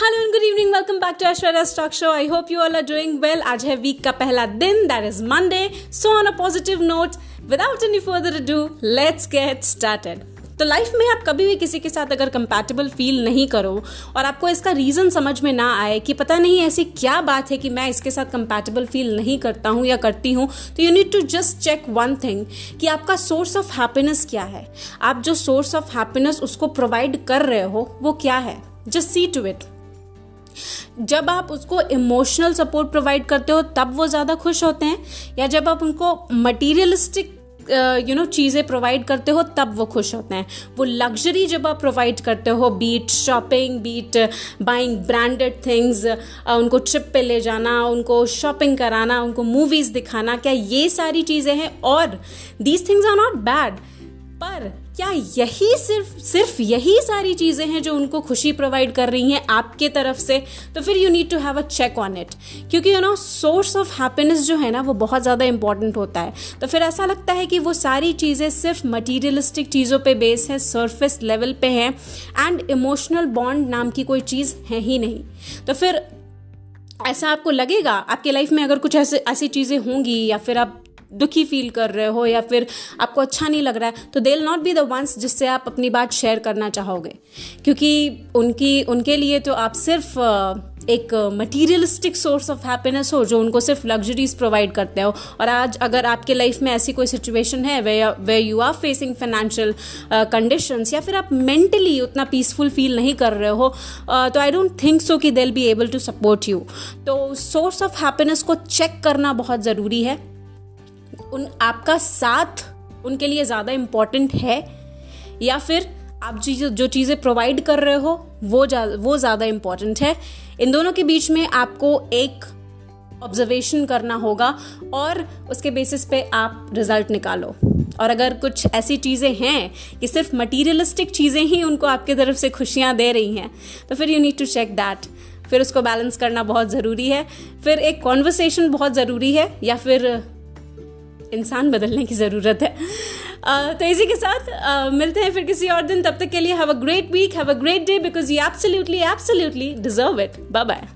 Evening welcome back to Aishwarya stock show I hope you all are doing well आज है week का पहला दिन that is Monday so on a positive note without any further do let's get started तो life में आप कभी भी किसी के साथ अगर कंपैटिबल फील नहीं करो और आपको इसका रीज़न समझ में ना आए कि पता नहीं ऐसी क्या बात है कि मैं इसके साथ कंपैटिबल फील नहीं करता हूँ या करती हूँ तो you need to just check one thing कि आपका सोर्स ऑफ़ हैप्पीनेस क्या है। आप जो सोर्स ऑफ़ हैप्पीनेस उसको प्रोवाइड कर रहे हो, वो क्या है? जस्ट सी टू इट जब आप उसको इमोशनल सपोर्ट प्रोवाइड करते हो, तब वो ज़्यादा खुश होते हैं। या जब आप उनको मटीरियलिस्टिक यू नो चीज़ें प्रोवाइड करते हो, तब वो खुश होते हैं। वो लग्जरी जब आप प्रोवाइड करते हो be it shopping be it buying branded things उनको ट्रिप पे ले जाना, उनको शॉपिंग कराना, उनको मूवीज़ दिखाना, क्या ये सारी चीज़ें हैं? और these things are not bad पर क्या यही सिर्फ़ सिर्फ़ यही सारी चीज़ें हैं जो उनको खुशी प्रोवाइड कर रही हैं आपके तरफ़ से? तो फिर you need to have a check on it क्योंकि you know source of happiness जो है ना, वो बहुत ज़्यादा इंपॉर्टेंट होता है। तो फिर ऐसा लगता है कि वो सारी चीज़ें सिर्फ़ मटीरियलिस्टिक चीज़ों पे बेस है सरफेस लेवल पे हैं एंड इमोशनल बॉन्ड नाम की कोई चीज़ है ही नहीं। तो फिर ऐसा आपको लगेगा, आपके लाइफ में अगर कुछ ऐसे, ऐसी चीज़ें होंगी या फिर आप दुखी फील कर रहे हो या फिर आपको अच्छा नहीं लग रहा है तो they not be the ones जिससे आप अपनी बात शेयर करना चाहोगे। क्योंकि उनकी उनके लिए तो आप सिर्फ़ एक मटीरियलिस्टिक सोर्स ऑफ़ हैप्पीनेस हो जो उनको सिर्फ़ लग्जरीज प्रोवाइड करते हो। और आज अगर आपके लाइफ में ऐसी कोई सिचुएशन है way way you are facing financial conditions या फिर आप मेंटली उतना पीसफुल फील नहीं कर रहे हो uh, तो आई डोंट थिंक सो कि they be able to support you तो सोर्स ऑफ़ हैप्पीनेस को चेक करना बहुत ज़रूरी है। उन आपका साथ उनके लिए ज़्यादा इंपॉर्टेंट है या फिर आप चीज़ जो चीज़ें प्रोवाइड कर रहे हो वो जा, वो ज़्यादा इंपॉर्टेंट है। इन दोनों के बीच में आपको एक ऑब्जर्वेशन करना होगा और उसके बेसिस पे आप रिज़ल्ट निकालो। और अगर कुछ ऐसी चीज़ें हैं कि सिर्फ़ मटीरियलिस्टिक चीज़ें ही उनको आपके तरफ़ से खुशियाँ दे रही हैं तो फिर you need to check that फिर उसको बैलेंस करना बहुत ज़रूरी है। फिर एक कॉन्वर्सेशन बहुत ज़रूरी है या फिर इंसान बदलने की ज़रूरत है। तो इसी के साथ मिलते हैं फिर किसी और दिन। तब तक के लिए have a great week have a great day because you absolutely absolutely deserve it bye bye